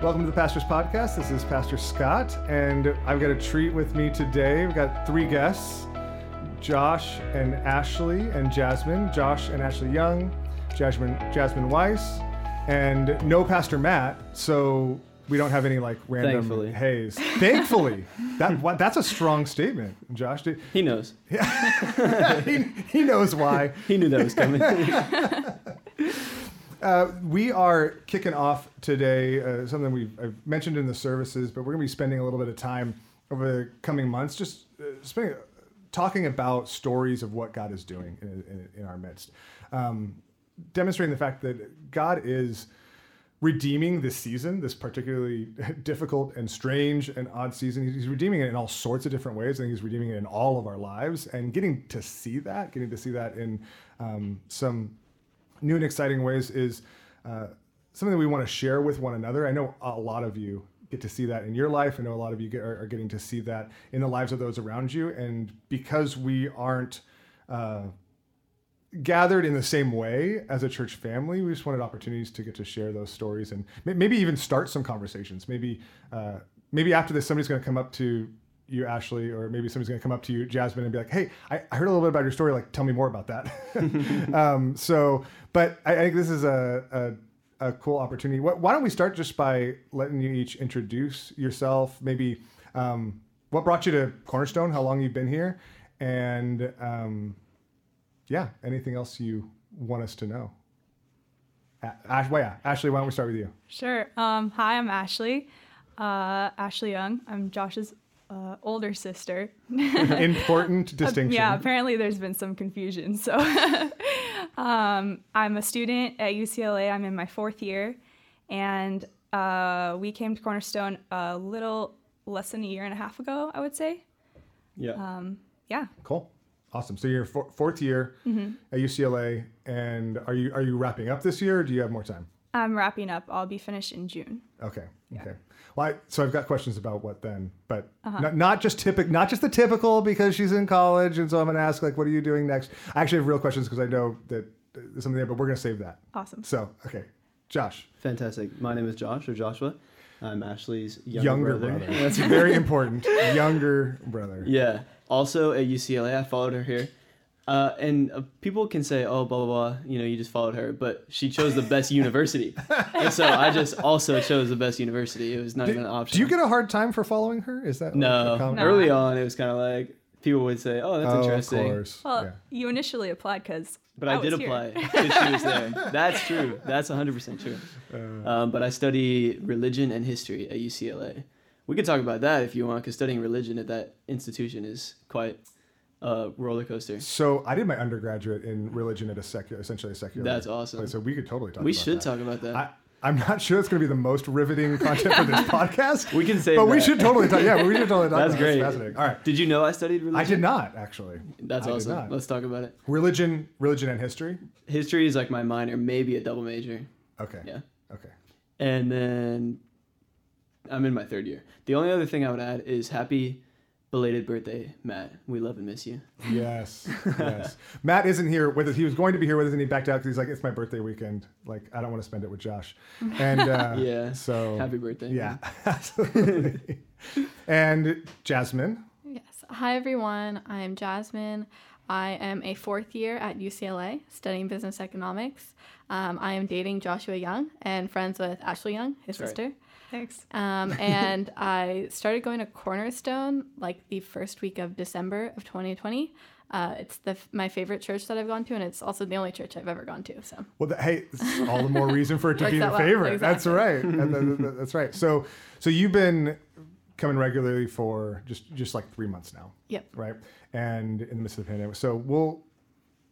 Welcome to the Pastor's Podcast. This is Pastor Scott, and I've got a treat with me today. We've got three guests Josh and Ashley and Jasmine. Josh and Ashley Young, Jasmine, Jasmine Weis, and no Pastor Matt. So we don't have any like random Thankfully. haze. Thankfully, that what, that's a strong statement, Josh. Did, He knows. Yeah, he, he knows why. He knew that was coming. Uh, we are kicking off today uh, something we've I've mentioned in the services, but we're going to be spending a little bit of time over the coming months just uh, spending, talking about stories of what God is doing in, in, in our midst, um, demonstrating the fact that God is redeeming this season, this particularly difficult and strange and odd season. He's redeeming it in all sorts of different ways. I think he's redeeming it in all of our lives, and getting to see that, getting to see that in um, some new and exciting ways is uh, something that we want to share with one another. I know a lot of you get to see that in your life. I know a lot of you get, are, are getting to see that in the lives of those around you. And because we aren't uh, gathered in the same way as a church family, we just wanted opportunities to get to share those stories and maybe even start some conversations. Maybe uh, maybe after this, somebody's going to come up to you, Ashley, or maybe somebody's going to come up to you, Jasmine, and be like, "Hey, I, I heard a little bit about your story. Like, tell me more about that." um, so, but I, I think this is a, a, a cool opportunity. Wh- Why don't we start just by letting you each introduce yourself? Maybe um, what brought you to Cornerstone? How long you've been here? And um, yeah, anything else you want us to know? Ash, well, yeah, Ashley, why don't we start with you? Sure. Um, hi, I'm Ashley. Uh, Ashley Young. I'm Josh's uh, older sister. Important distinction. yeah, apparently there's been some confusion. So um, I'm a student at UCLA. I'm in my fourth year. And uh, we came to Cornerstone a little less than a year and a half ago, I would say. yeah. Um, yeah. Cool. Awesome. So you're fourth year Mm-hmm. at UCLA, and are you are you wrapping up this year, or do you have more time? I'm wrapping up. I'll be finished in June. Okay. Okay. Well, I, so I've got questions about what then, but Uh-huh. not, not just typical, not just the typical because she's in college, and so I'm going to ask like, what are you doing next? I actually have real questions because I know that there's something there, but we're going to save that. Awesome. So okay, Josh, Fantastic. My name is Josh or Joshua. I'm Ashley's younger, younger brother. brother. That's very important. Younger brother. yeah. Also at UCLA, I followed her here. Uh, and uh, people can say, oh, blah, blah, blah, you know, you just followed her, but she chose the best university. And so I just also chose the best university. It was not even an option. Do you get a hard time for following her? Is that like, no. a No. Early on, it was kind of like, people would say, oh, that's Oh, interesting. Of course. Well, yeah. you initially applied because But I, did apply because she was there. That's true. That's 100% true. Uh, Um, but I study religion and history at UCLA. We could talk about that if you want, because studying religion at that institution is quite a roller coaster. So I did my undergraduate in religion at a secular, essentially a secular. That's awesome. place, So we could totally talk. We about should that. talk about that. I, I'm not sure it's going to be the most riveting content for this podcast. we can say but we should totally talk. Yeah, we should totally talk. That's great. fascinating. All right. Did you know I studied religion? I did not actually. That's I awesome. Let's talk about it. Religion, religion and history. History is like my minor, maybe a double major. Okay. Yeah. Okay. And then I'm in my third year. The only other thing I would add is happy belated birthday, Matt. We love and miss you. Yes. Yes. Matt isn't here with us. He was going to be here with us, and he backed out because he's like, "It's my birthday weekend. Like, I don't want to spend it with Josh." And uh, Yeah. So Happy birthday. Yeah. Absolutely. and Jasmine. Yes. Hi, everyone. I'm Jasmine. I am a fourth year at UCLA studying business economics. Um, I am dating Joshua Young and friends with Ashley Young, his That's right. Thanks. Um, and I started going to Cornerstone like the first week of December of 2020. Uh, it's the my favorite church that I've gone to, and it's also the only church I've ever gone to. So Well, the, hey, all the more reason for it to be your favorite. That's right. And th- th- that's right. So, so you've been coming regularly for just just like three months now, yep. right? And in the midst of the pandemic. So we'll.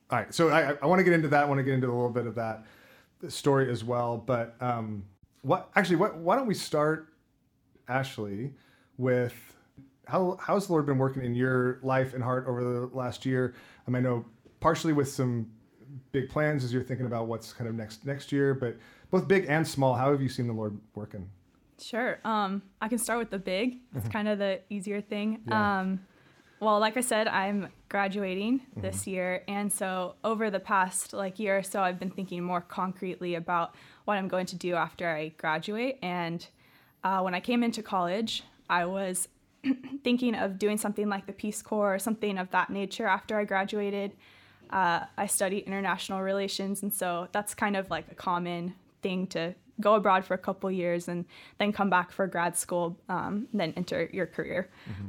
All right. So I, I want to get into that. I want to get into a little bit of that story as well. But um, what actually? What? Why don't we start, Ashley, with how how's the Lord been working in your life and heart over the last year? Um, I know partially with some big plans as you're thinking about what's kind of next next year, but both big and small. How have you seen the Lord working? Sure. Um, I can start with the big. It's kind of the easier thing. Yeah. Um, well, like I said, I'm graduating this year, and so over the past like year or so, I've been thinking more concretely about what I'm going to do after I graduate, and uh, when I came into college, I was thinking of doing something like the Peace Corps or something of that nature after I graduated. Uh, I studied international relations, and so that's kind of like a common thing to go abroad for a couple years and then come back for grad school, um, then enter your career. Mm-hmm.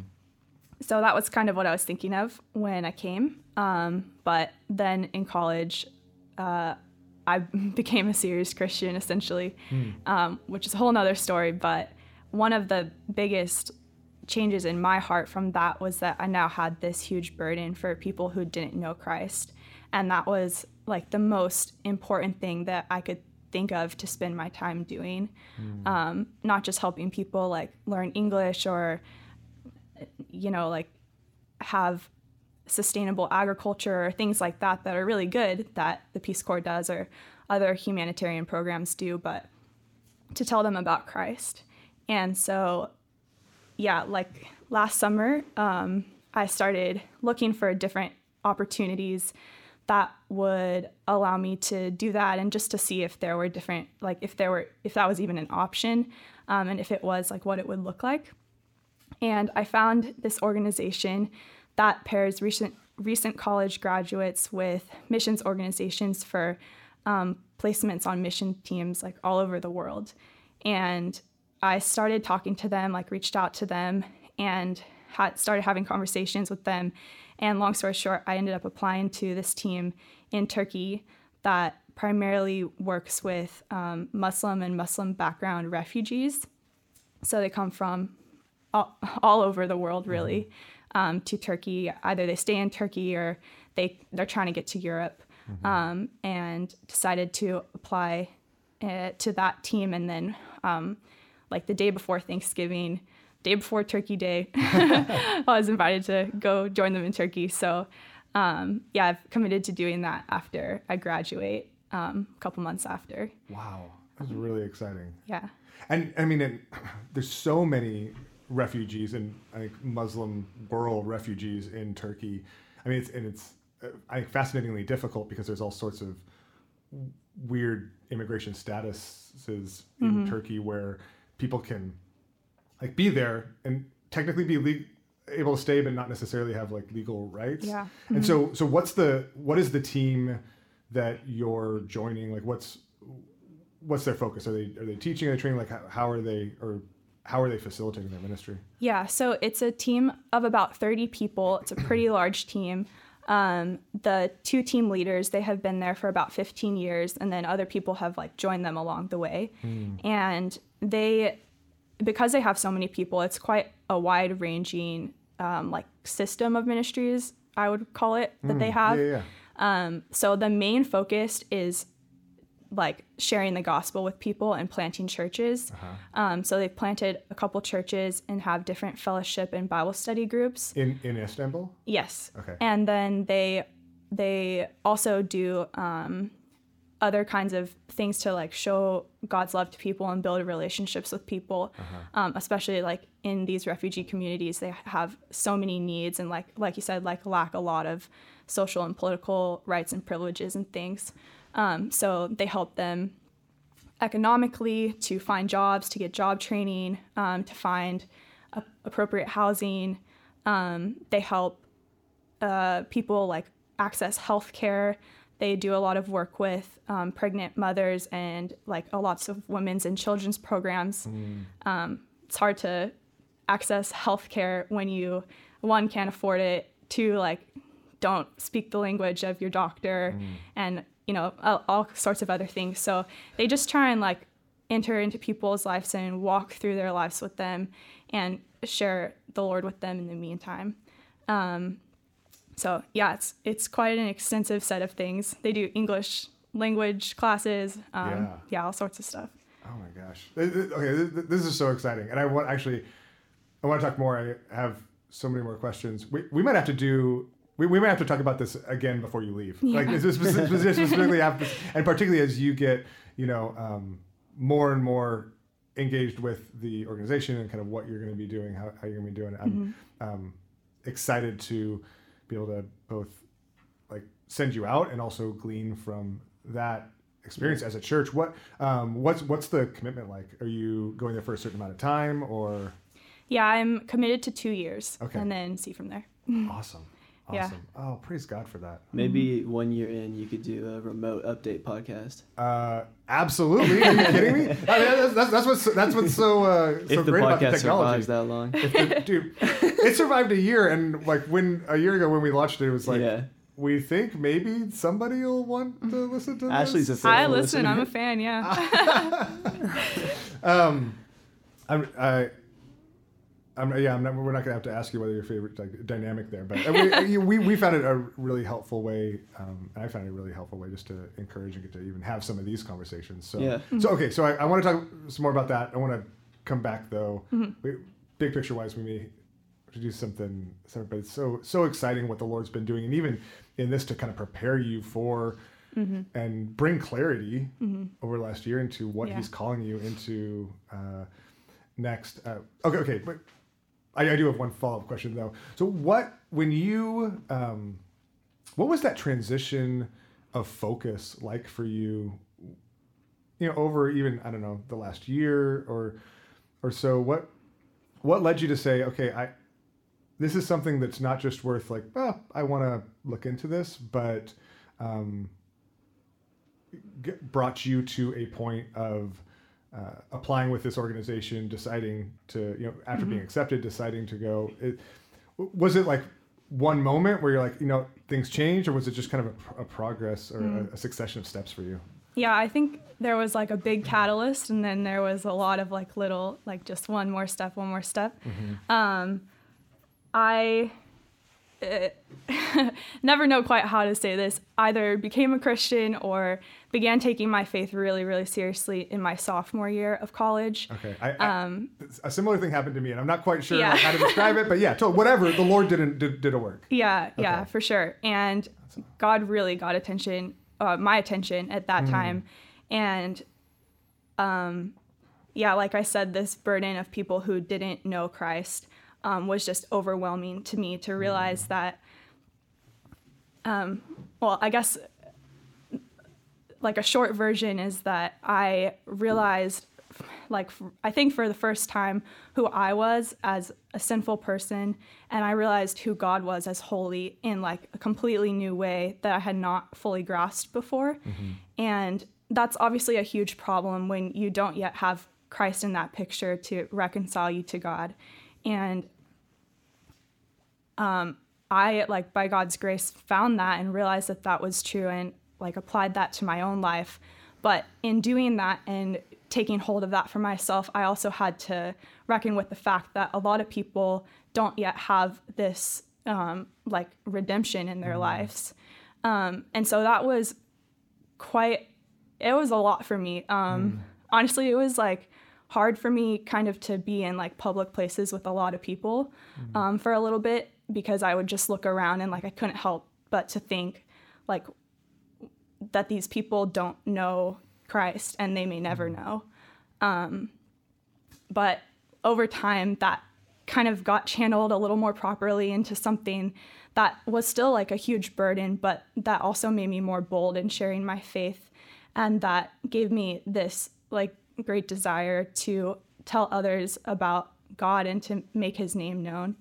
So that was kind of what I was thinking of when I came. Um, but then in college, uh, I became a serious Christian essentially, mm. um, which is a whole nother story. But one of the biggest changes in my heart from that was that I now had this huge burden for people who didn't know Christ. And that was like the most important thing that I could think of to spend my time doing. Mm. Um, not just helping people like learn English or, you know, like have sustainable agriculture or things like that that are really good that the Peace Corps does or other humanitarian programs do, but to tell them about Christ. And so, yeah, like last summer, um, I started looking for different opportunities that would allow me to do that and just to see if there were different like if there were if that was even an option um, and if it was like what it would look like and i found this organization that pairs recent recent college graduates with missions organizations for um, placements on mission teams like all over the world and i started talking to them like reached out to them and had started having conversations with them and long story short, I ended up applying to this team in Turkey that primarily works with um, Muslim and Muslim background refugees. So they come from all, all over the world, really, mm-hmm. um, to Turkey. Either they stay in Turkey or they, they're trying to get to Europe mm-hmm. um, and decided to apply uh, to that team. And then, um, like the day before Thanksgiving, day before Turkey Day, I was invited to go join them in Turkey. So, um, yeah, I've committed to doing that after I graduate, um, a couple months after. Wow, that's really exciting. Yeah. And I mean, it, there's so many refugees and I think Muslim world refugees in Turkey. I mean, it's and it's uh, I think fascinatingly difficult because there's all sorts of weird immigration statuses in mm-hmm. Turkey where people can like be there and technically be le- able to stay but not necessarily have like legal rights yeah mm-hmm. and so so what's the what is the team that you're joining like what's what's their focus are they are they teaching are they training like how, how are they or how are they facilitating their ministry yeah so it's a team of about 30 people it's a pretty large team um, the two team leaders they have been there for about 15 years and then other people have like joined them along the way mm. and they because they have so many people, it's quite a wide ranging um, like system of ministries, I would call it, that mm, they have. Yeah, yeah. Um, so the main focus is like sharing the gospel with people and planting churches. Uh-huh. Um, so they've planted a couple churches and have different fellowship and Bible study groups in in Istanbul. Yes. Okay. And then they they also do um, other kinds of things to like show God's love to people and build relationships with people, uh-huh. um, especially like in these refugee communities, they have so many needs and like like you said, like lack a lot of social and political rights and privileges and things. Um, so they help them economically to find jobs, to get job training, um, to find a- appropriate housing. Um, they help uh, people like access health care they do a lot of work with um, pregnant mothers and like a lots of women's and children's programs. Mm. Um, it's hard to access healthcare when you one can't afford it, two like don't speak the language of your doctor, mm. and you know all, all sorts of other things. So they just try and like enter into people's lives and walk through their lives with them and share the Lord with them in the meantime. Um, so yeah, it's it's quite an extensive set of things. They do English language classes, um, yeah. yeah, all sorts of stuff. Oh my gosh. Okay, this is so exciting, and I want actually, I want to talk more. I have so many more questions. We we might have to do. We, we might have to talk about this again before you leave. Yeah. Like specifically after, and particularly as you get, you know, um, more and more engaged with the organization and kind of what you're going to be doing, how, how you're going to be doing it. I'm mm-hmm. um, excited to be able to both like send you out and also glean from that experience as a church. What um, what's what's the commitment like? Are you going there for a certain amount of time or? Yeah, I'm committed to two years, Okay. and then see from there. Awesome. Yeah. Awesome. Oh, praise God for that. Maybe one year in, you could do a remote update podcast. Uh, absolutely. Are you kidding me? I mean, that's, that's, that's what's that's what's so uh, so if the great about the podcast technology. survives that long. If the- dude, it survived a year, and like when a year ago when we launched it, it was like yeah. we think maybe somebody will want to listen to Ashley's a this. fan. I listen. listener. I'm a fan. Yeah. Um, I'm, I, I'm, yeah, I'm not, we're not gonna have to ask you whether your favorite like, dynamic there, but uh, we, we, we found it a really helpful way, um, and I found it a really helpful way just to encourage and get to even have some of these conversations. So, Yeah. so okay, so I, I want to talk some more about that. I want to come back though, we, big picture wise, we may to do something, something, but it's so so exciting what the Lord's been doing, and even in this to kind of prepare you for. And bring clarity over the last year into what Yeah. He's calling you into uh, next. Uh, okay, okay, but I, I do have one follow up question though. So, what when you um, what was that transition of focus like for you? You know, over even I don't know the last year or or so. What what led you to say, okay, I this is something that's not just worth like, oh, I want to look into this, but um, brought you to a point of uh, applying with this organization, deciding to, you know, after being accepted, deciding to go. It, was it like one moment where you're like, you know, things changed, or was it just kind of a, a progress or a, a succession of steps for you? Yeah, I think there was like a big catalyst, and then there was a lot of like little, like just one more step, one more step. Um, I uh, never know quite how to say this. Either became a Christian or began taking my faith really, really seriously in my sophomore year of college. Okay. I, I, Um, a similar thing happened to me, and I'm not quite sure Yeah. how to describe it, but yeah, to, whatever. The Lord didn't did, did a work. Yeah, yeah, for sure. And God really got attention, uh, my attention at that time. And um, yeah, like I said, this burden of people who didn't know Christ um, was just overwhelming to me to realize that. Um, well, I guess like a short version is that I realized like I think for the first time who I was as a sinful person and I realized who God was as holy in like a completely new way that I had not fully grasped before. And that's obviously a huge problem when you don't yet have Christ in that picture to reconcile you to God. And um, I like by God's grace found that and realized that that was true and like applied that to my own life. But in doing that and taking hold of that for myself, I also had to reckon with the fact that a lot of people don't yet have this um, like redemption in their lives. Um, and so that was quite, it was a lot for me. Um, Honestly, it was like hard for me kind of to be in like public places with a lot of people um, for a little bit because I would just look around and like I couldn't help but to think like that these people don't know Christ and they may never know. Um, but over time, that kind of got channeled a little more properly into something that was still like a huge burden, but that also made me more bold in sharing my faith. And that gave me this like great desire to tell others about God and to make his name known.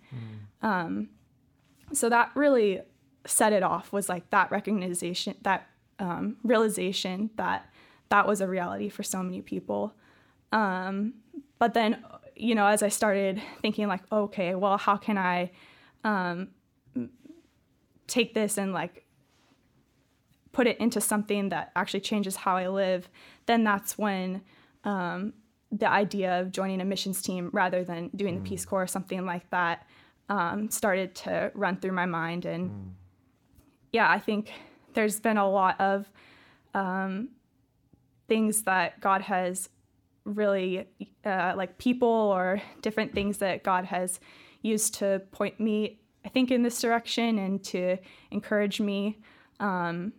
Um, so that really set it off was like that recognition, that um, realization that that was a reality for so many people. Um, but then, you know, as I started thinking, like, okay, well, how can I um, take this and like put it into something that actually changes how I live? Then that's when um, the idea of joining a missions team rather than doing the Peace Corps or something like that um, started to run through my mind. And yeah, I think there's been a lot of um, things that God has really, uh, like people or different things that God has used to point me, I think, in this direction and to encourage me. Um,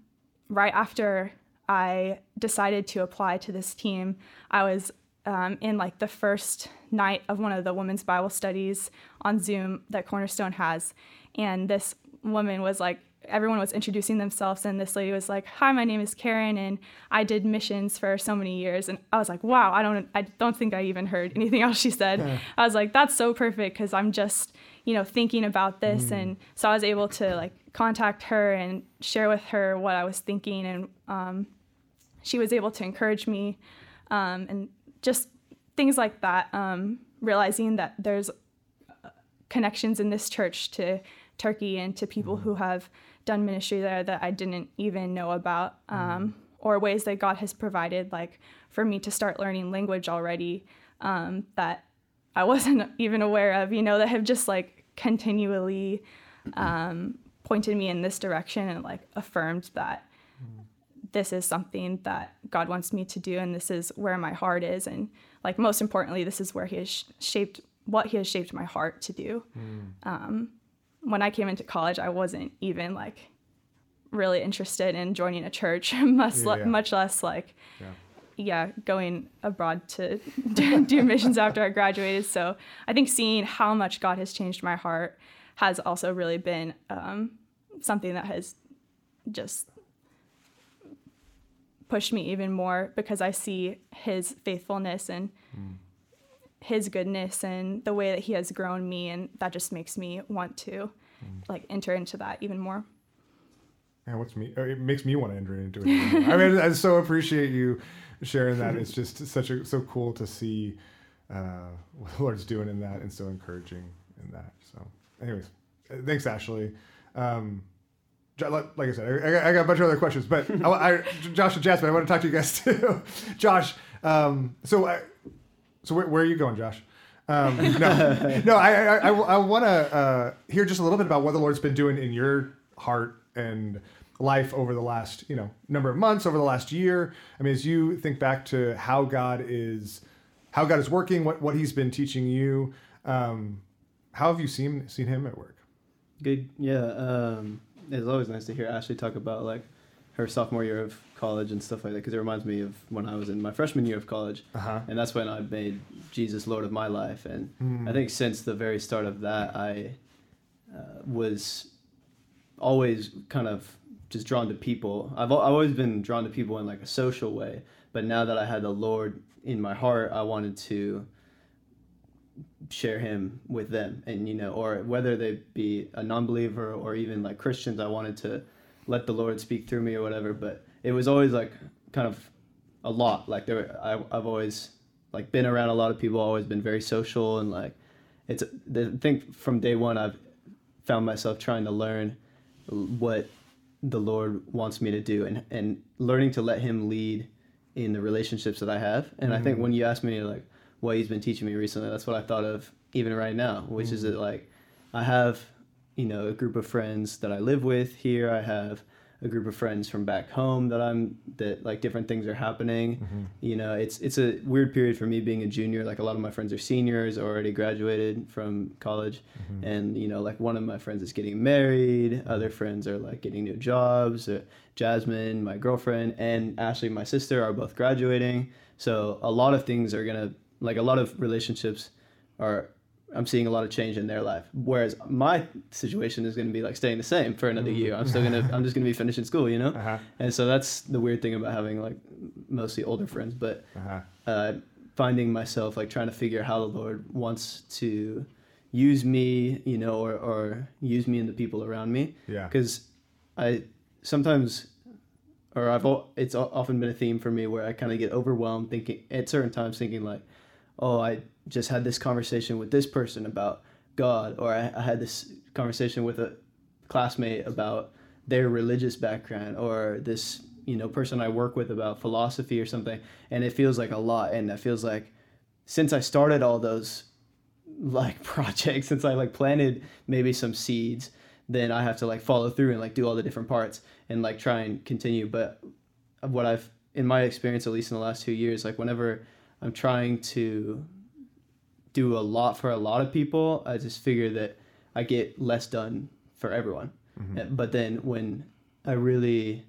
right after I decided to apply to this team, I was um, in like the first night of one of the women's Bible studies on Zoom that Cornerstone has. And this woman was like, everyone was introducing themselves and this lady was like hi my name is karen and i did missions for so many years and i was like wow i don't i don't think i even heard anything else she said i was like that's so perfect because i'm just you know thinking about this Mm. and so i was able to like contact her and share with her what i was thinking and um, she was able to encourage me um, and just things like that um, realizing that there's uh, connections in this church to turkey and to people who have done ministry there that i didn't even know about um, or ways that god has provided like for me to start learning language already um, that i wasn't even aware of you know that have just like continually um, pointed me in this direction and like affirmed that this is something that God wants me to do and this is where my heart is and like most importantly this is where he has shaped what he has shaped my heart to do um, when I came into college I wasn't even like really interested in joining a church much, le- Yeah. much less like Yeah. yeah going abroad to do missions after I graduated so I think seeing how much God has changed my heart has also really been um, something that has just pushed me even more because I see his faithfulness and his goodness and the way that he has grown me and that just makes me want to like enter into that even more. Man, what's me? uh, It makes me want to enter into it. I mean, I so appreciate you sharing that. It's just such a so cool to see uh, what the Lord's doing in that, and so encouraging in that. So, anyways, thanks, Ashley. Um, like like I said, I, I got- a bunch of other questions, but I, I, Josh and Jasmine, I want to talk to you guys too. Josh, um, so I, so where, where are you going, Josh? Um, no, no, I, I, I, want to uh, hear just a little bit about what the Lord's been doing in your heart and life over the last, you know, number of months, over the last year. I mean, as you think back to how God is, how God is working, what, what He's been teaching you, um, how have you seen seen Him at work? Good. Yeah. Um, it's always nice to hear Ashley talk about like her sophomore year of college and stuff like that because it reminds me of when I was in my freshman year of college, Uh huh. and that's when I made Jesus Lord of my life. And Hmm. I think since the very start of that, I uh, was always kind of just drawn to people. I've, I've always been drawn to people in like a social way, but now that I had the Lord in my heart, I wanted to share him with them. And you know or whether they be a non-believer or even like christians i wanted to let the lord speak through me or whatever. But it was always like kind of a lot. Like there I, i've always like been around a lot of people always been very social and like it's i think from day one i've found myself trying to learn what the lord wants me to do and and learning to let him lead in the relationships that i have. And i think mm-hmm. when you ask me like what he's been teaching me recently. That's what i thought of even right now which is mm. that like i have you know a group of friends that i live with here. I have a group of friends from back home that i'm that like different things are happening. Mm-hmm. You know it's it's a weird period for me being a junior. Like a lot of my friends are seniors already graduated from college. Mm-hmm. And you know like one of my friends is getting married. Other friends are like getting new jobs. Uh, jasmine my girlfriend and ashley my sister are both graduating. So a lot of things are gonna like a lot of relationships are i'm seeing a lot of change in their life whereas my situation is going to be like staying the same for another year i'm still gonna i'm just gonna be finishing school you know Uh-huh. and so that's the weird thing about having like mostly older friends but Uh-huh. uh, finding myself like trying to figure out how the Lord wants to use me, you know, or, or use me and the people around me. Yeah. Because I sometimes, or I've it's often been a theme for me where I kind of get overwhelmed thinking at certain times thinking like, oh, I just had this conversation with this person about God, or I, I had this conversation with a classmate about their religious background, or this you know person I work with about philosophy or something, and it feels like a lot, and it feels like since I started all those like projects, since I like planted maybe some seeds, then I have to like follow through and like do all the different parts and like try and continue. But what I've in my experience, at least in the last two years, like whenever I'm trying to do a lot for a lot of people, I just figure that I get less done for everyone. Uh, But then when I really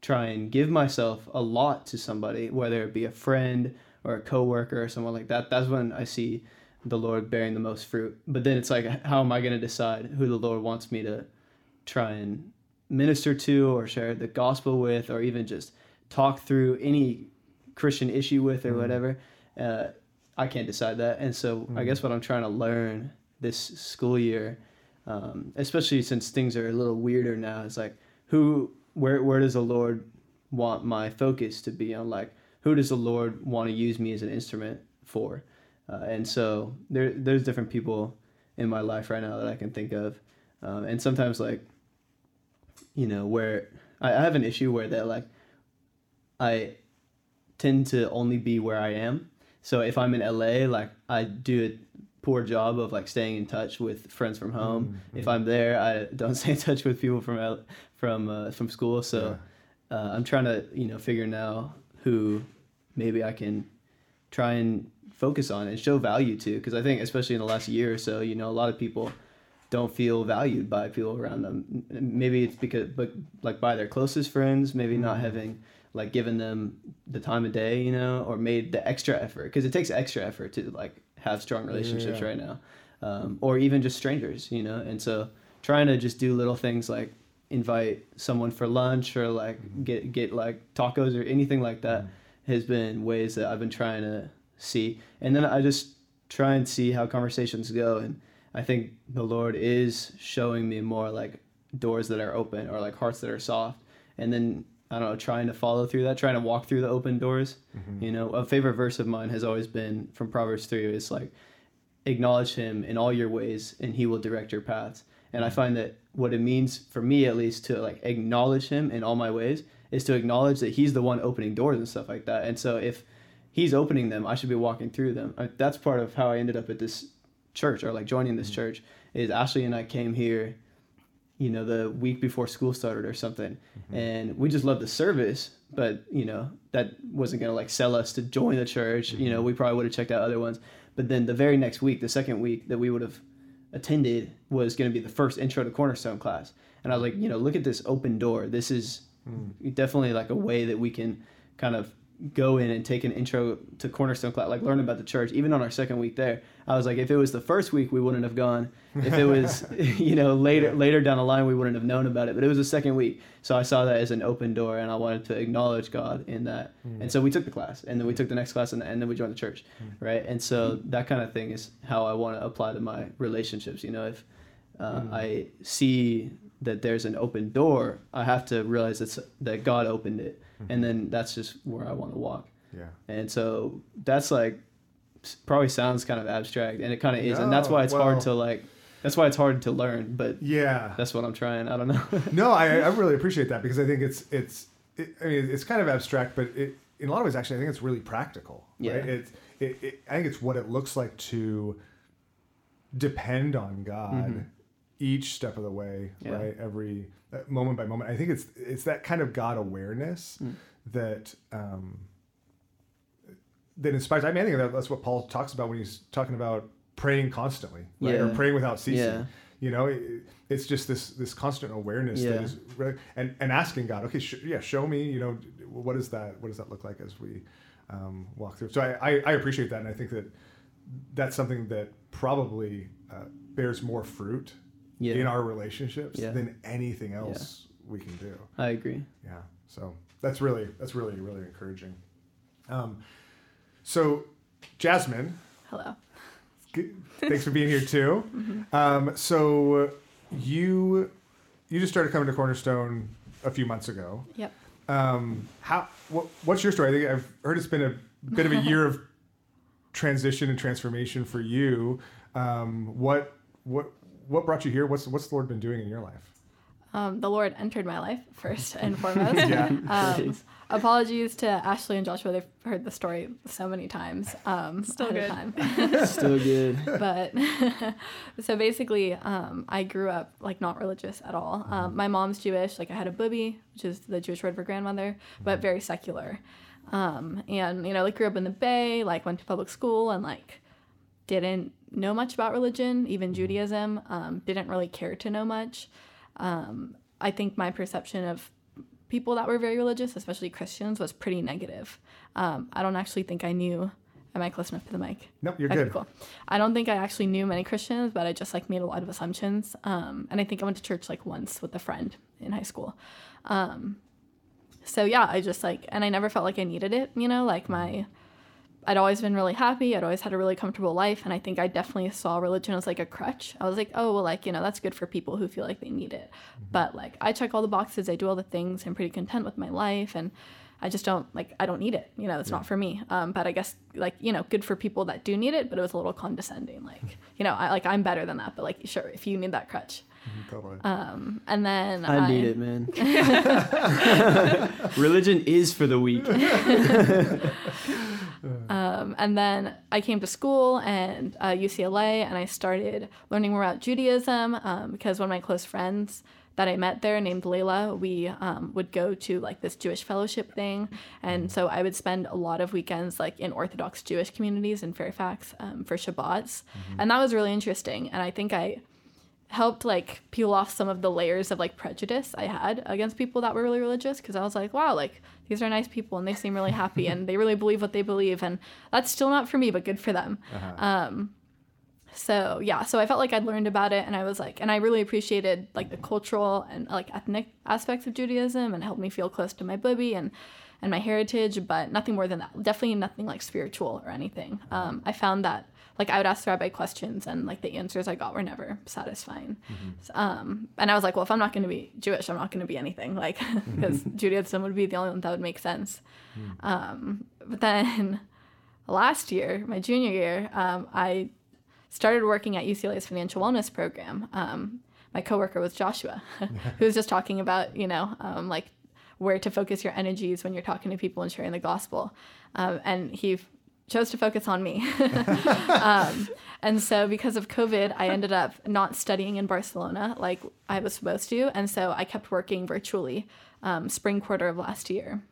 try and give myself a lot to somebody, whether it be a friend or a coworker or someone like that, that's when I see the Lord bearing the most fruit. But then it's like, how am I going to decide who the Lord wants me to try and minister to or share the gospel with or even just talk through any Christian issue with or whatever. Uh, I can't decide that. And so I guess what I'm trying to learn this school year, um, especially since things are a little weirder now, is like who, where, where does the Lord want my focus to be on? Like who does the Lord want to use me as an instrument for? Uh, and so there, there's different people in my life right now that I can think of, um, and sometimes like, you know, where I, I have an issue where that like, I tend to only be where I am. So if I'm in LA, like I do a poor job of like staying in touch with friends from home. If I'm there, I don't stay in touch with people from L- from uh, from school. So uh, I'm trying to you know figure now who maybe I can try and focus on and show value to because I think especially in the last year or so, you know, a lot of people don't feel valued by people around them. Maybe it's because, but like by their closest friends, maybe not having like given them the time of day, you know, or made the extra effort because it takes extra effort to like have strong relationships yeah. right now, um, or even just strangers, you know. And so trying to just do little things like invite someone for lunch or like get get like tacos or anything like that has been ways that I've been trying to see. And then I just try and see how conversations go and I think the Lord is showing me more like doors that are open or like hearts that are soft. And then I don't know, trying to follow through that, trying to walk through the open doors. Mm-hmm. You know, a favorite verse of mine has always been from Proverbs 3. It's like, acknowledge him in all your ways and he will direct your paths. And I mm-hmm. find that what it means for me at least to like acknowledge him in all my ways is to acknowledge that he's the one opening doors and stuff like that. And so if he's opening them, I should be walking through them. I, that's part of how I ended up at this church or like joining this mm-hmm. church is Ashley and I came here you know the week before school started or something. Mm-hmm. And we just loved the service but you know that wasn't going to like sell us to join the church. You know mm-hmm. we probably would have checked out other ones. But then the very next week the second week that we would have attended was going to be the first intro to cornerstone class. And i was like you know look at this open door. This is mm. definitely like a way that we can kind of go in and take an intro to cornerstone class like learn about the church even on our second week there i was like if it was the first week we wouldn't have gone. If it was you know later later down the line we wouldn't have known about it. But it was the second week. So i saw that as an open door and i wanted to acknowledge god in that. And mm. so we took the class and then we mm. took the next class and, and then we joined the church mm. right? And so that kind of thing is how i want to apply to my relationships you know? If uh, i see that there's an open door i have to realize that's, that god opened it and mm-hmm. then that's just where i want to walk Yeah. and so that's like probably sounds kind of abstract and it kind of is and that's why it's well- hard to like that's why it's hard to learn but Yeah. that's what i'm trying i don't know no, I, I really appreciate that because I think it's it's it, I mean it's kind of abstract, but it in a lot of ways actually I think it's really practical. Yeah. Right? It's it, it, I think it's what it looks like to depend on God mm-hmm. Each step of the way. Yeah. right? Every uh, moment by moment. I think it's it's that kind of God awareness Mm. that um, that inspires. I mean, I think that, that's what Paul talks about when he's talking about praying constantly, right? Or praying without ceasing. Yeah. You know, it, it's just this this constant awareness that Yeah. is really, and and asking God, okay, sh- yeah, show me. You know, what is that? What does that look like as we um, walk through? So I, I I appreciate that, and I think that that's something that probably uh, bears more fruit Yeah. in our relationships Yeah. than anything else we can do. i agree Yeah. So that's really that's really really encouraging. Um, so Jasmine, Hello. good, thanks for being here too. Um, so you you just started coming to Cornerstone a few months ago. Yep. Um, how what, what's your story? I think I've heard it's been a bit of a year of transition and transformation for you. Um, what what what brought you here? What's what's the Lord been doing in your life? Um, the Lord entered my life first and foremost. Yeah. Um, apologies to Ashley and Joshua. They've heard the story so many times. Um, Still good. Time. still good but so basically um, i grew up like not religious at all um, my mom's jewish like i had a bubbe, which is the jewish word for grandmother but very secular um, and you know like grew up in the bay like went to public school and like didn't know much about religion even judaism um, didn't really care to know much um, i think my perception of people that were very religious especially christians was pretty negative um, i don't actually think i knew Am I close enough to the mic? Nope, you're Okay, good. cool. I don't think I actually knew many Christians, but I just like made a lot of assumptions. Um, and I think I went to church like once with a friend in high school. Um, so yeah, I just like, and I never felt like I needed it. You know, like my, I'd always been really happy. I'd always had a really comfortable life, and I think I definitely saw religion as like a crutch. I was like, oh well, like you know, that's good for people who feel like they need it. But like, I check all the boxes. I do all the things. I'm pretty content with my life, and I just don't like I don't need it. You know, it's not for me. Um, but I guess like you know, good for people that do need it. But it was a little condescending. Like you know, I like I'm better than that. But like sure, if you need that crutch. Totally. Um, and then I need it, man. Religion is for the weak. Um, and then I came to school and uh, UCLA, and I started learning more about Judaism um, because one of my close friends that I met there, named Layla, we um, would go to like this Jewish fellowship thing, and so I would spend a lot of weekends like in Orthodox Jewish communities in Fairfax um, for Shabbats, and that was really interesting. And I think I helped like peel off some of the layers of like prejudice I had against people that were really religious because I was like, wow, like these are nice people and they seem really happy and they really believe what they believe and that's still not for me, but good for them. Um, so yeah, so I felt like I'd learned about it and I was like, and I really appreciated like the cultural and like ethnic aspects of Judaism and helped me feel close to my Bibi and and my heritage, but nothing more than that. Definitely nothing like spiritual or anything. Um, I found that like I would ask the rabbi questions and like the answers I got were never satisfying. S- Um, and I was like, well, if I'm not going to be Jewish, I'm not going to be anything like because Judaism would be the only one that would make sense. Um, but then last year, my junior year, um, I started working at UCLA's financial wellness program. Um, my coworker was Joshua, who was just talking about, you know, um, like where to focus your energies when you're talking to people and sharing the gospel. Um, and he chose to focus on me. um, and so because of COVID, I ended up not studying in Barcelona like I was supposed to. And so I kept working virtually um, spring quarter of last year.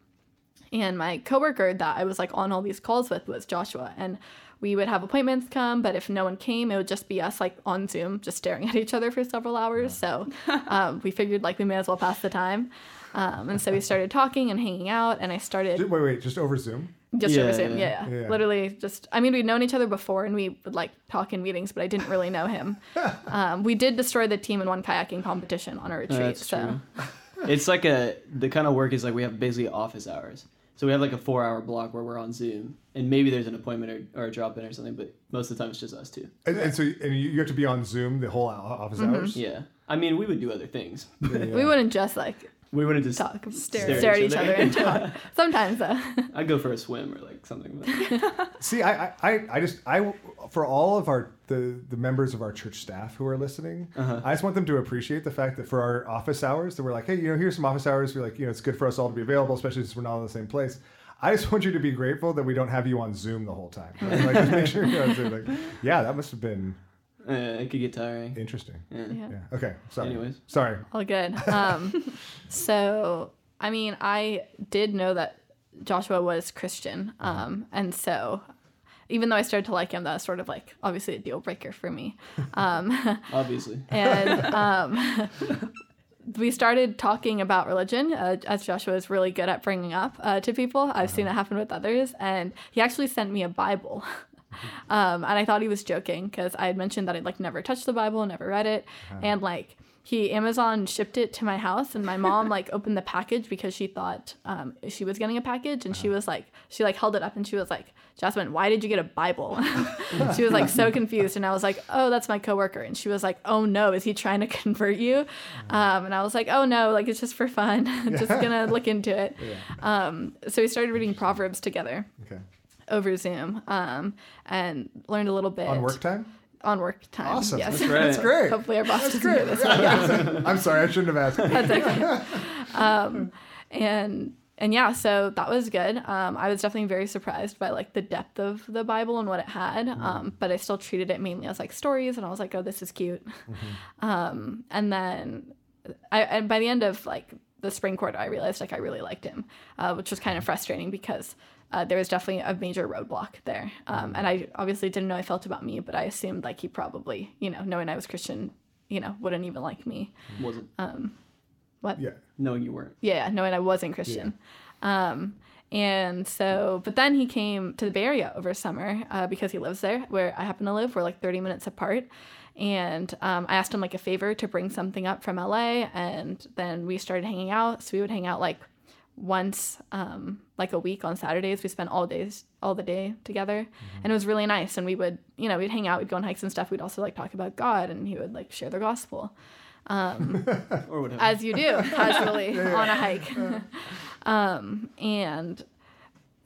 And my coworker that I was like on all these calls with was Joshua. And we would have appointments come, but if no one came, it would just be us like on Zoom, just staring at each other for several hours. So um, we figured like we may as well pass the time. Um, and so we started talking and hanging out, and I started Wait, wait, just over Zoom. just Yeah, over Zoom. yeah. Yeah, yeah. Yeah. Literally just, I mean, we'd known each other before and we would like talk in meetings, but I didn't really know him. um, we did destroy the team in one kayaking competition on a retreat. That's so true. It's like a the kind of work is like we have basically office hours. So we have like a four hour block where we're on Zoom, and maybe there's an appointment or, or a drop in or something, but most of the time it's just us two. And, and so and you you have to be on Zoom the whole o- office hours. Yeah, I mean we would do other things. But Yeah. we wouldn't just like we wouldn't just talk, Stare stare, at at each other and talk. Sometimes though. I'd go for a swim or like something. But See, I, I, I- I just, I, for all of our the the members of our church staff who are listening, Uh-huh. I just want them to appreciate the fact that for our office hours, that we're like, hey, you know, here's some office hours. We're like, you know, it's good for us all to be available, especially since we're not in the same place. I just want you to be grateful that we don't have you on Zoom the whole time. right? Like, just make sure you're on Zoom. Like, yeah, that must have been uh, it could get tiring. interesting. Yeah. Yeah. Yeah. Okay. Sorry. Anyways. Sorry. All good. Um, so, I mean, I did know that Joshua was Christian. Um, and so, even though I started to like him, that was sort of like obviously a deal breaker for me. Um, Obviously. and um, we started talking about religion, uh, as Joshua is really good at bringing up uh, to people. I've seen it happen with others, and he actually sent me a Bible. um, and I thought he was joking because I had mentioned that I'd like never touched the Bible, never read it, and like he Amazon shipped it to my house, and my mom like opened the package because she thought um, she was getting a package, and she was like, she like held it up, and she was like, Jasmine, why did you get a Bible? she was like so confused, and I was like, oh, that's my coworker, and she was like, oh no, is he trying to convert you? Um, and I was like, oh no, like it's just for fun, just gonna look into it. Um, so we started reading Proverbs together Okay. Over Zoom, um, and learned a little bit On work time. on work time. Awesome. Yes. That's right. That's great. Hopefully our boss That's doesn't great. this. but yeah. I'm sorry, I shouldn't have asked. That's okay. um, and and yeah, so that was good. Um, I was definitely very surprised by like the depth of the Bible and what it had. Um, but I still treated it mainly as like stories, and I was like, oh, this is cute. Um, and then I and by the end of like the spring quarter, I realized like I really liked him, uh, which was kind of frustrating because. Uh, there was definitely a major roadblock there, um, and I obviously didn't know how he felt about me, but I assumed like he probably, you know, knowing I was Christian, you know, wouldn't even like me. Wasn't What? Yeah. knowing you weren't. Yeah, knowing I wasn't Christian. Um, And so, but then he came to the Bay Area over summer uh, because he lives there, where I happen to live. We're like 30 minutes apart. And um, I asked him like a favor to bring something up from LA, and then we started hanging out. So we would hang out like once, um, like a week on Saturdays. We spent all days, all the day together, and it was really nice. And we would, you know, we'd hang out, we'd go on hikes and stuff. We'd also like talk about God, and he would like share the gospel Um, or whatever. as you do casually on a hike um and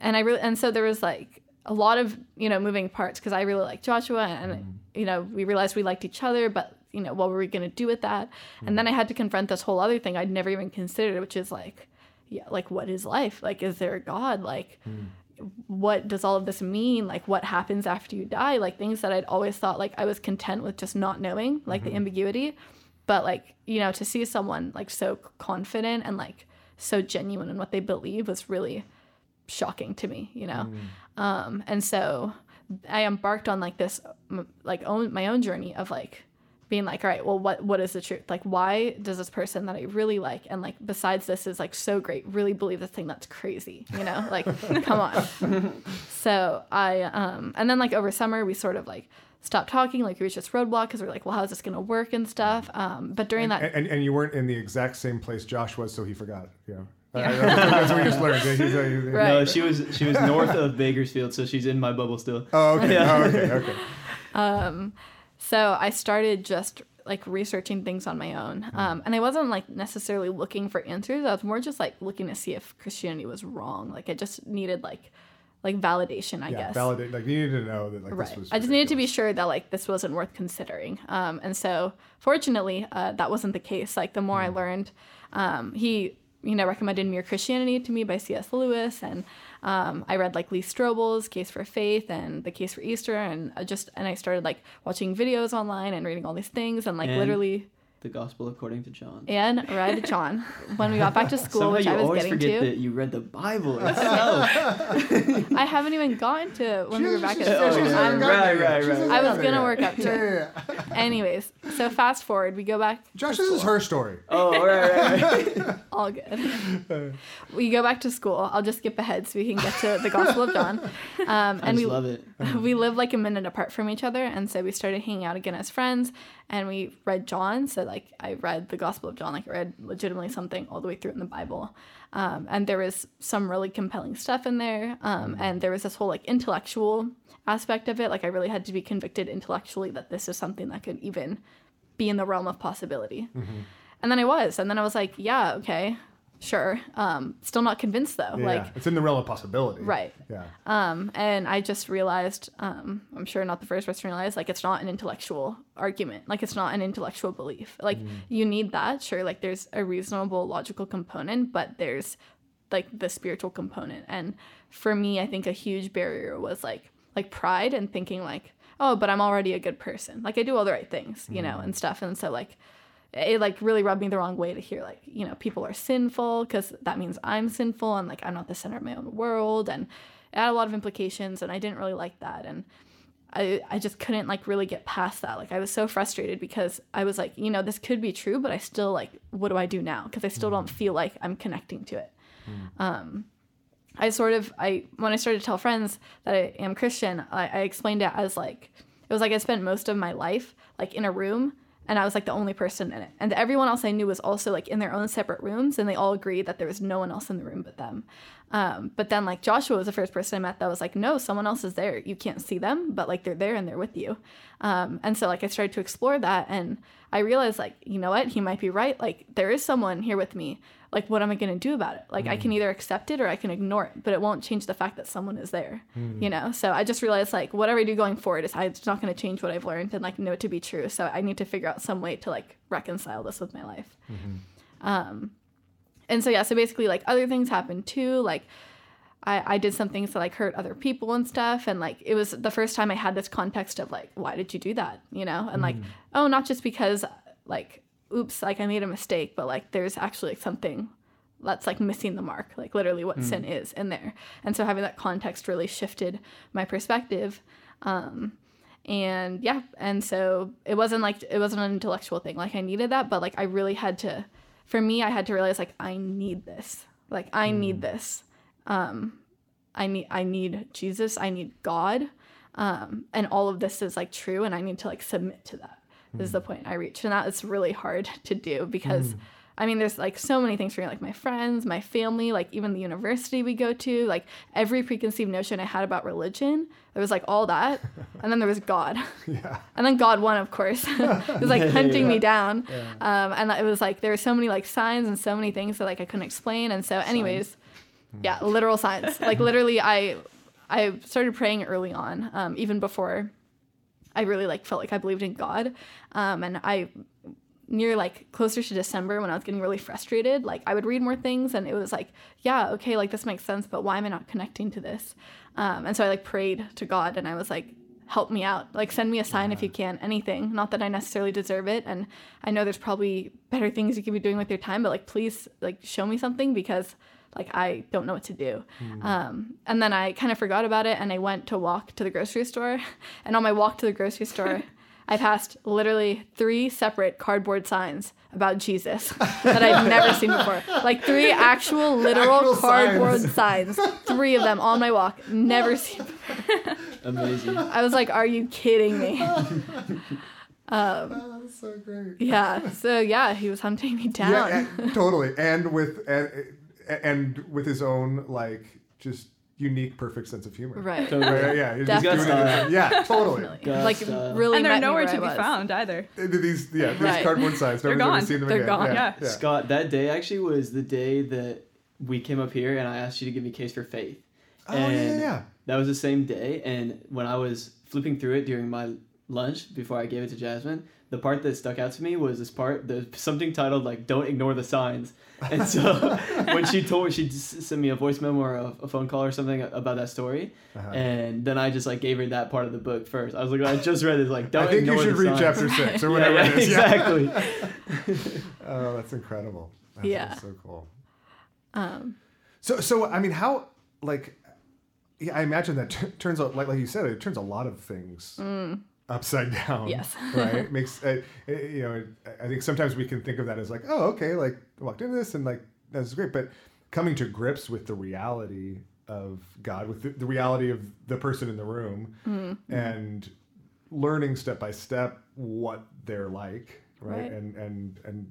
and i really and so there was like a lot of you know moving parts because i really liked joshua and you know we realized we liked each other but you know what were we going to do with that and then i had to confront this whole other thing i'd never even considered which is like yeah like what is life? Like is there a god? Like hmm. what does all of this mean? Like what happens after you die? Like things that i'd always thought like i was content with just not knowing like the mm-hmm. ambiguity. But like you know to see someone like so confident and like so genuine in what they believe was really shocking to me you know? Mm. Um and so i embarked on like this like own my own journey of like being like all right well what what is the truth like why does this person that i really like and like besides this is like so great really believe this thing that's crazy you know like come on so i um and then like over summer we sort of like stopped talking like we was just roadblock because we are like well how's this gonna work and stuff um but during that And, and, and you weren't in the exact same place Josh was, so he forgot. Yeah. I- I- that's what we just learned. He's, uh, he's- Right. No, she was she was north of Bakersfield, so she's in my bubble still. Oh, okay. Yeah. Oh, okay. Okay. So I started just like researching things on my own. Um, and I wasn't like necessarily looking for answers. I was more just like looking to see if Christianity was wrong. Like I just needed like like validation, I Yeah. guess. Validate. Like you needed to know that like Right. this was. I just needed to be sure that like this wasn't worth considering. Um, and so fortunately, uh, that wasn't the case. Like the more I learned, um, he you know recommended Mere Christianity to me by C.S. Lewis, and um, I read like Lee Strobel's Case for Faith and The Case for Easter, and I just and I started like watching videos online and reading all these things, and like And- literally The Gospel according to John. and read John when we got back to school, Somehow which you I was always getting forget to. that you read the Bible itself. I haven't even gotten to when we were back at school. Oh, she's- yeah. I'm- Right, right, right. I was gonna work up to it. yeah, yeah. Anyways, so fast forward, we go back. Josh, this is her story. oh, right, right, right. All good. we go back to school. I'll just skip ahead so we can get to the Gospel of John. Um, I and just we love it. we live like a minute apart from each other, and so we started hanging out again as friends. And we read John. So like I read the Gospel of John. Like I read legitimately something all the way through in the Bible. Um, and there was some really compelling stuff in there. Um, and there was this whole like intellectual aspect of it. Like I really had to be convicted intellectually that this is something that could even be in the realm of possibility. And then I was, and then I was like, yeah, okay, sure. Um, still not convinced though. Yeah, Like, it's in the realm of possibility. Right. Yeah. um, and I just realized, um, I'm sure not the first person to realize, like, it's not an intellectual argument. Like, it's not an intellectual belief. Like, you need that. Sure. Like, there's a reasonable logical component, but there's like the spiritual component. And for me, I think a huge barrier was like, like pride and thinking like, oh, but I'm already a good person. Like, I do all the right things, you know, and stuff. And so, like, it like really rubbed me the wrong way to hear like you know people are sinful because that means i'm sinful and like i'm not the center of my own world and it had a lot of implications and i didn't really like that and I, I just couldn't like really get past that. Like i was so frustrated because i was like you know this could be true but i still like what do i do now? Because i still don't feel like i'm connecting to it. Um i sort of i when i started to tell friends that i am christian i, I explained it as like it was like i spent most of my life like in a room and I was like the only person in it. And everyone else I knew was also like in their own separate rooms, and they all agreed that there was no one else in the room but them. Um, but then like Joshua was the first person I met that was like, no, someone else is there. You can't see them, but like they're there and they're with you. Um, and so like I started to explore that, and I realized like, you know what, he might be right. Like there is someone here with me. Like what am I gonna do about it? Like I can either accept it or I can ignore it, but it won't change the fact that someone is there. You know. So I just realized like whatever I do going forward is it's not gonna change what I've learned and like know it to be true. So I need to figure out some way to like reconcile this with my life. Um, and so yeah, so basically like other things happened too. Like I, I did some things to like hurt other people and stuff and like it was the first time I had this context of like why did you do that you know? And like oh not just because like oops like I made a mistake but like there's actually like something that's like missing the mark like literally what sin is in there. And so having that context really shifted my perspective um and yeah and so it wasn't like it wasn't an intellectual thing like I needed that but like I really had to for me I had to realize like I need this. Like I need this. Um, I need I need Jesus, I need God, um, and all of this is like true, and I need to like submit to that. Is the point I reached, and that is really hard to do because. I mean, there's like so many things for me, like my friends, my family, like even the university we go to, like every preconceived notion I had about religion. There was like all that, and then there was God, Yeah. and then God won, of course. it was like hunting me down, um, and it was like there were so many like signs and so many things that like I couldn't explain. And so, anyways, yeah, literal signs. like literally, I I started praying early on, um, even before I really like felt like I believed in God, um, and I near like closer to December when I was getting really frustrated, like I would read more things and it was like, yeah, okay, like this makes sense, but why am I not connecting to this? Um, and so I like prayed to God and I was like, help me out. Like send me a sign if you can, anything. Not that I necessarily deserve it. And I know there's probably better things you could be doing with your time, but like please like show me something because like I don't know what to do. Um, and then I kind of forgot about it and I went to walk to the grocery store. And on my walk to the grocery store, I passed literally three separate cardboard signs about Jesus that I've never seen before. Like three actual literal Actual cardboard signs. Three of them on my walk. Never seen before. Amazing. I was like, are you kidding me? Um, oh, that's so great. Yeah. So yeah, he was hunting me down. Yeah, and- totally. And with and, and with his own like just unique, perfect sense of humor. Right. Right, yeah, he's just doing it yeah, totally. Gus, like uh, really and they're nowhere to be found either. These yeah, these Right. cardboard signs. They're Nobody's ever gone. seen them They're again. gone. Yeah. Yeah. Scott, that day actually was the day that we came up here and I asked you to give me case for faith. Oh And yeah, yeah. That was the same day, and when I was flipping through it during my lunch before I gave it to Jasmine, the part that stuck out to me was this part. There's something titled like "Don't ignore the signs," and so when she told me she sent me a voice memo or a, a phone call or something about that story, Uh-huh. and then I just like gave her that part of the book first. I was like, I just read this, Like, don't I think you should read signs. chapter six or whatever yeah, it is. Yeah. exactly. Oh, that's incredible. That's, Yeah. that's so cool. Um, So, so I mean, how like? Yeah, I imagine that t- turns out like like you said, it turns a lot of things upside down. Yes. right. Makes uh, uh, you know. I think sometimes we can think of that as like, oh, okay, like I walked into this and like that's great, but coming to grips with the reality of God, with the, the reality of the person in the room, Mm-hmm. and learning step by step what they're like, right? Right. And and and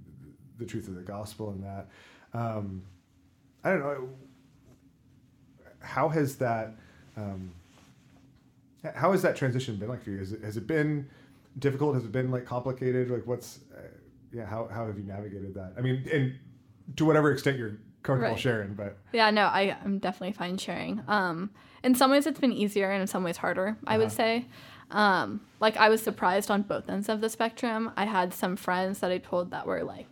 the truth of the gospel and that. Um, I don't know. How has that? Um, how has that transition been like for you? Has it, has it been difficult? Has it been like complicated? Like what's? Uh, yeah. How how have you navigated that? I mean, and to whatever extent you're comfortable Right. sharing, but yeah, no, I, I'm definitely fine sharing. Um, in some ways, it's been easier, and in some ways, harder. I would Uh-huh. say. Um, like I was surprised on both ends of the spectrum. I had some friends that I told that were like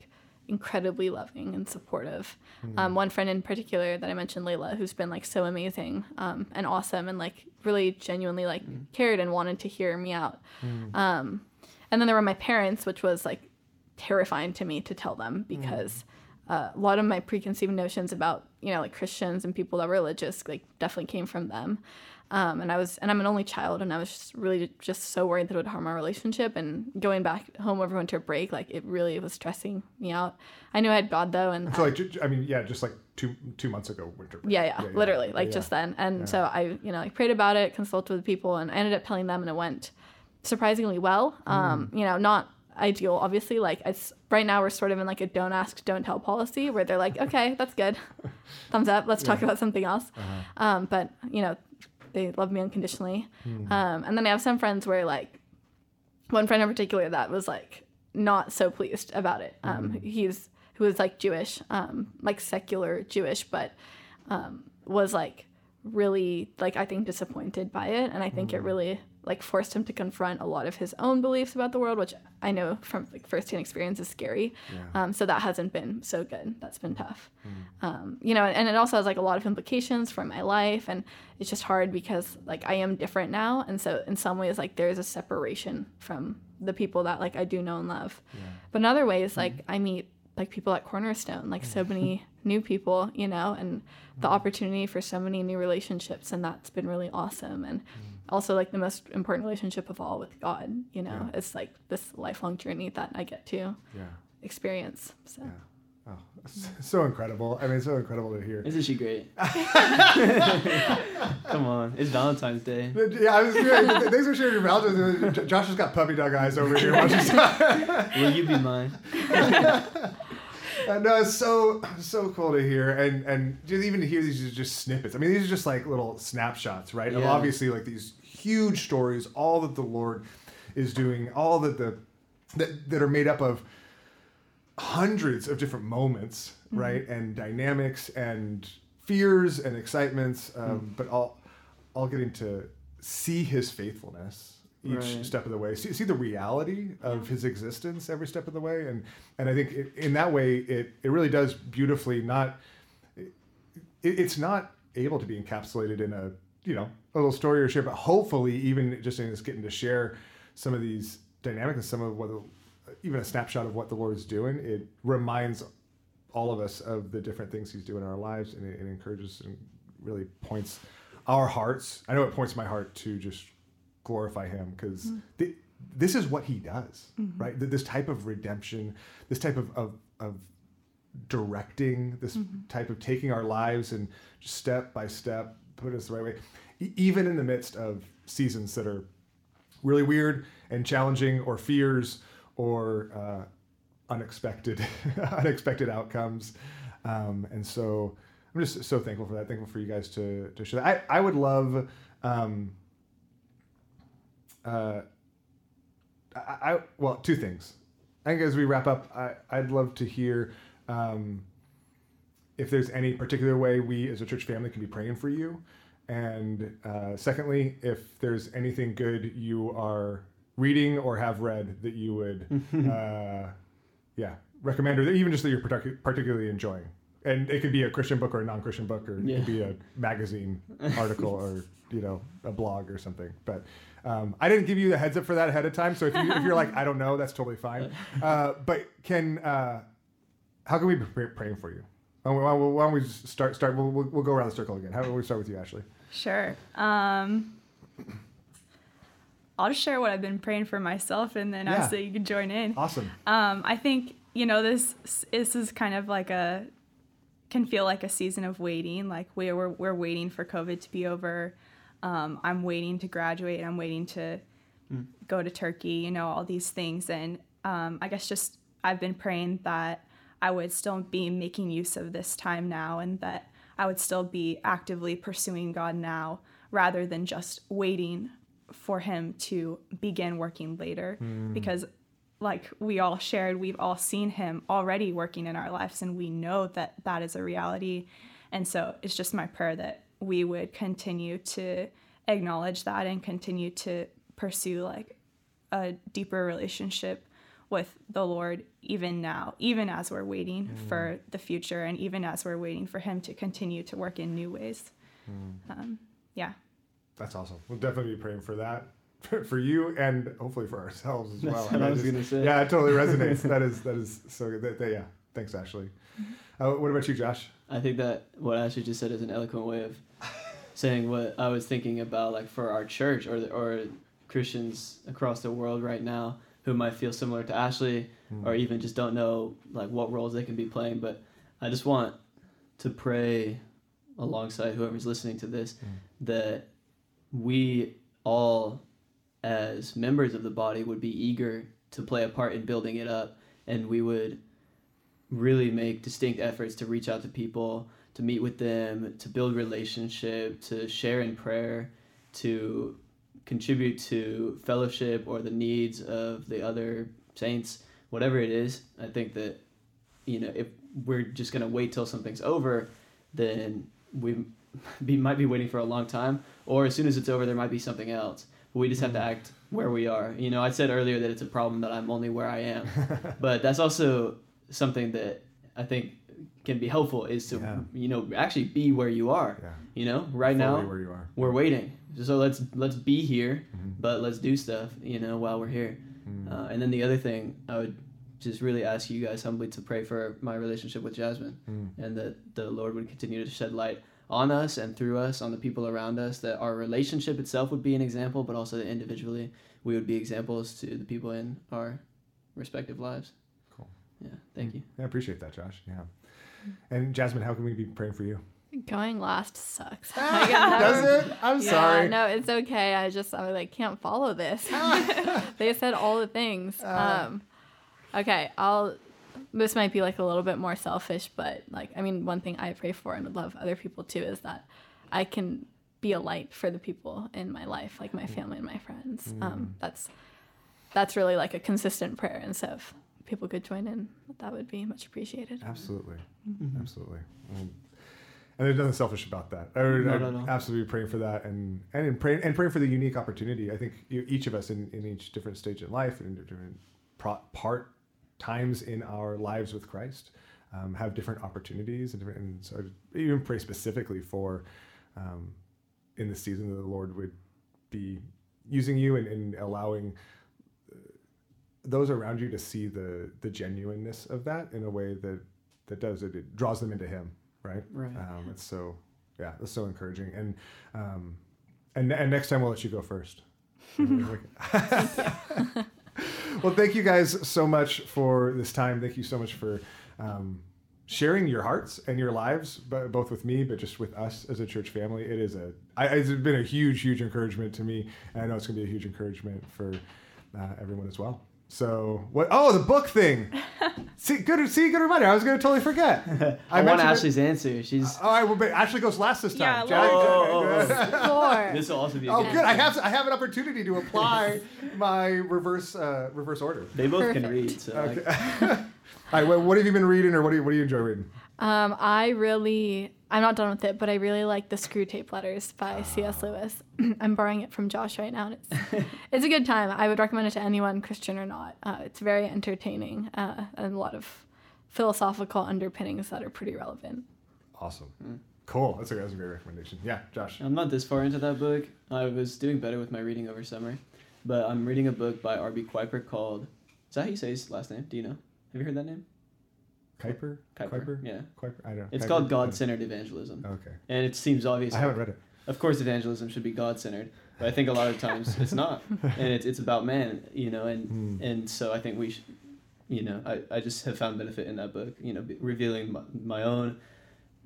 incredibly loving and supportive. Um, one friend in particular that I mentioned, Layla, who's been like so amazing um, and awesome, and like really genuinely like cared and wanted to hear me out. Um, and then there were my parents, which was like terrifying to me to tell them because uh, a lot of my preconceived notions about you know like Christians and people that were religious like definitely came from them. Um, and I was and I'm an only child and I was just really just so worried that it would harm our relationship and going back home over winter break like it really was stressing me out. I knew I had God though and so like, I mean, yeah, just like two two months ago, winter. break. yeah, yeah, literally, like yeah. just then. And so I, you know, like prayed about it, consulted with people, and I ended up telling them, and it went surprisingly well. Um, you know, not ideal, obviously. Like it's right now we're sort of in like a don't ask, don't tell policy where they're like, okay, that's good, thumbs up, let's talk about something else. Um, but you know, they love me unconditionally. Um, and then I have some friends where like one friend in particular that was like not so pleased about it. Um, He's who was like Jewish, um, like secular Jewish, but um, was like really like I think disappointed by it, and I think it really like forced him to confront a lot of his own beliefs about the world, which I know from like firsthand experience is scary. Yeah. Um, so that hasn't been so good. That's been tough. Um, you know, and it also has like a lot of implications for my life, and it's just hard because like I am different now, and so in some ways like there's a separation from the people that like I do know and love. Yeah. But in other ways, like I meet like people at Cornerstone, like so many new people, you know, and the opportunity for so many new relationships, and that's been really awesome. And also like the most important relationship of all with God, you know, Yeah. it's like this lifelong journey that I get to Yeah. experience. So Yeah. Oh, so incredible! I mean, so incredible to hear. Isn't she great? Come on, it's Valentine's Day. Yeah, I was yeah, thanks for sharing your Valentine's. Day. Josh has got puppy dog eyes over here. Will you be mine? no, it's so so cool to hear, and and just even to hear these are just snippets. I mean, these are just like little snapshots, right? Of Yeah. obviously like these huge stories, all that the Lord is doing, all that the that that are made up of hundreds of different moments, right, and dynamics and fears and excitements, um, but all all getting to see His faithfulness each Right. step of the way, see, see the reality of His existence every step of the way, and and I think it, in that way it it really does beautifully not. It, it's not able to be encapsulated in a you know a little story or share, but hopefully even just in this getting to share some of these dynamics and some of what the, even a snapshot of what the Lord's doing, it reminds all of us of the different things He's doing in our lives, and it, it encourages and really points our hearts. I know it points my heart to just glorify Him because mm. this is what He does, mm-hmm. right? This type of redemption, this type of of, of directing, this mm-hmm. type of taking our lives and just step by step put us the right way, E- even in the midst of seasons that are really weird and challenging or fears or uh, unexpected unexpected outcomes. Um, and so i'm just so thankful for that thankful for you guys to, to share that. I, I would love um, uh, I, I well two things. I think as we wrap up I, i'd love to hear um, if there's any particular way we as a church family can be praying for you. And uh, secondly if there's anything good you are reading or have read that you would uh, yeah recommend or even just that you're partic- particularly enjoying. And it could be a christian book or a non-christian book or it could be a magazine article or you know a blog or something. But um, i didn't give you the heads up for that ahead of time. So if, you, if you're like i don't know that's totally fine. Uh, but can uh, how can we be pray- praying for you why don't, why don't we start start we'll, we'll, we'll go around the circle again how about we start with you ashley Sure. Um, I'll just share what I've been praying for myself, and then Yeah. that you can join in. awesome Um, I think you know this. This is kind of like a can feel like a season of waiting. Like we we're we're waiting for COVID to be over. Um, I'm waiting to graduate. I'm waiting to go to Turkey. You know all these things, and um, I guess just I've been praying that I would still be making use of this time now, and that I would still be actively pursuing God now, rather than just waiting for Him to begin working later, hmm. because like we all shared, we've all seen him already working in our lives, and we know that that is a reality. And so it's just my prayer that we would continue to acknowledge that and continue to pursue like a deeper relationship with the Lord, even now, even as we're waiting for the future, and even as we're waiting for Him to continue to work in new ways. Um, yeah. That's awesome. We'll definitely be praying for that for, for you and hopefully for ourselves as well. That's what I was just- gonna say. Yeah, it totally resonates. that is that is so good. That, that- yeah, thanks, Ashley. Uh, what about you, Josh? I think that what Ashley just said is an eloquent way of saying what I was thinking about, like for our church or the, or Christians across the world right now who might feel similar to Ashley, hmm. or even just don't know like what roles they can be playing. But I just want to pray alongside whoever's listening to this hmm. that we all, as members of the body, would be eager to play a part in building it up, and we would really make distinct efforts to reach out to people, to meet with them, to build relationship, to share in prayer, to contribute to fellowship or the needs of the other saints, whatever it is. I think that you know if we're just gonna wait till something's over, then we be, might be waiting for a long time, or as soon as it's over, there might be something else. But we just have to mm-hmm. act where we are. You know, I said earlier that it's a problem that I'm only where I am, but that's also something that I think can be helpful is to Yeah. you know actually be where you are. Yeah. You know, right Fully now where you are. we're waiting, so let's let's be here, Mhm. but let's do stuff. You know, while we're here. Mm. Uh, and then the other thing, I would just really ask you guys humbly to pray for my relationship with Jasmine, Mm. and that the Lord would continue to shed light on us and through us, on the people around us, that our relationship itself would be an example, but also that individually we would be examples to the people in our respective lives. Cool. Yeah. Thank you. I appreciate that, Josh. Yeah. And Jasmine, how can we be praying for you? Going last sucks. Does it? I'm Yeah, sorry. no, it's okay. I just I like can't follow this. they said all the things. Uh. Um, okay, I'll. This might be like a little bit more selfish, but like I mean, one thing I pray for and would love other people too is that I can be a light for the people in my life, like my family and my friends. Um, that's that's really like a consistent prayer, and so if people could join in, that would be much appreciated. Absolutely. Mm-hmm. Absolutely. Um, and there's nothing selfish about that. I would, I'd at all. absolutely praying for that and and in praying and praying for the unique opportunity. I think you, each of us in, in each different stage in life and in different pro, part times in our lives with Christ um, have different opportunities and different. And so I even pray specifically for um, in the season that the Lord would be using you and, and allowing uh, those around you to see the the genuineness of that in a way that that does it, it draws them into Him, right? Right. Um, it's so yeah, it's so encouraging. And um, and and next time we'll let you go first. well, thank you guys so much for this time. Thank you so much for um, sharing your hearts and your lives, but both with me, but just with us as a church family. It is a, I, it's been a huge, huge encouragement to me, and I know it's going to be a huge encouragement for uh, everyone as well. So what? Oh, the book thing. see, good. See, good reminder. I was going to totally forget. I, want mentioned it- Ashley's answer. She's. All right, well, but Ashley goes last this time. Yeah, Jack- Oh, Four. This will also be a Oh, good. good. I have I have an opportunity to apply my reverse uh, reverse order. They both can read, so Okay. All right. Well, what have you been reading, or what do you what do you enjoy reading? Um, I really, I'm not done with it, but I really like the Screwtape Letters by Ah. C.S. Lewis. I'm borrowing it from Josh right now, and it's it's a good time. I would recommend it to anyone, Christian or not. Uh, it's very entertaining uh, and a lot of philosophical underpinnings that are pretty relevant. Awesome. Cool. That's a, that's a great recommendation. Yeah, Josh. I'm not this far into that book. I was doing better with my reading over summer, but I'm reading a book by R.B. Kuiper called. Is that how you say his last name? Do you know? Have you heard that name? Kuiper. Kuiper. Kuiper. Yeah. Kuiper. I don't. know. It's Kuiper? called God-centered evangelism, Okay. and it seems obvious. I haven't read it. Of course, evangelism should be God-centered, but I think a lot of times it's not, and it's it's about man, you know, and Hmm. and so I think we should, you know, I, I just have found benefit in that book, you know, be- revealing my, my own,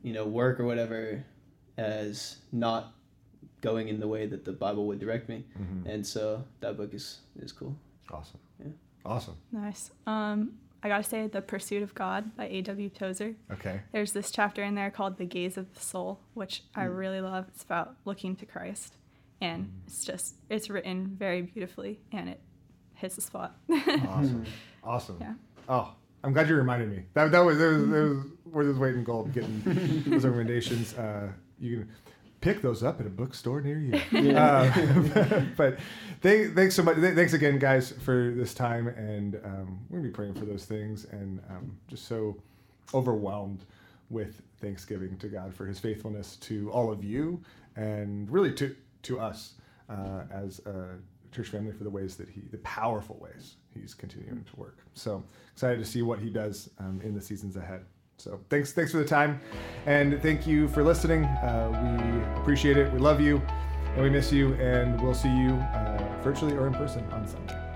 you know, work or whatever, as not going in the way that the Bible would direct me, Mhm. and so that book is is cool. Awesome. Yeah. Awesome. Nice. Um, I gotta say, The Pursuit of God by A.W. Tozer. Okay. There's this chapter in there called The Gaze of the Soul, which I Mm. really love. It's about looking to Christ. And it's just, it's written very beautifully and it hits the spot. Awesome. awesome. Yeah. Oh, I'm glad you reminded me. That that was that was, that was worth his weight in gold. Getting those recommendations. Uh, you can pick those up at a bookstore near you. Uh, but thank, thanks so much. th- Thanks again, guys, for this time, and um, we're gonna be praying for those things, and um, just so overwhelmed with thanksgiving to God for His faithfulness to all of you, and really to to us uh, as a church family for the ways that He, the powerful ways He's continuing to work. So excited to see what He does um, in the seasons ahead. So thanks, thanks for the time, and thank you for listening. Uh, we appreciate it. We love you, and we miss you. And we'll see you uh, virtually or in person on Sunday.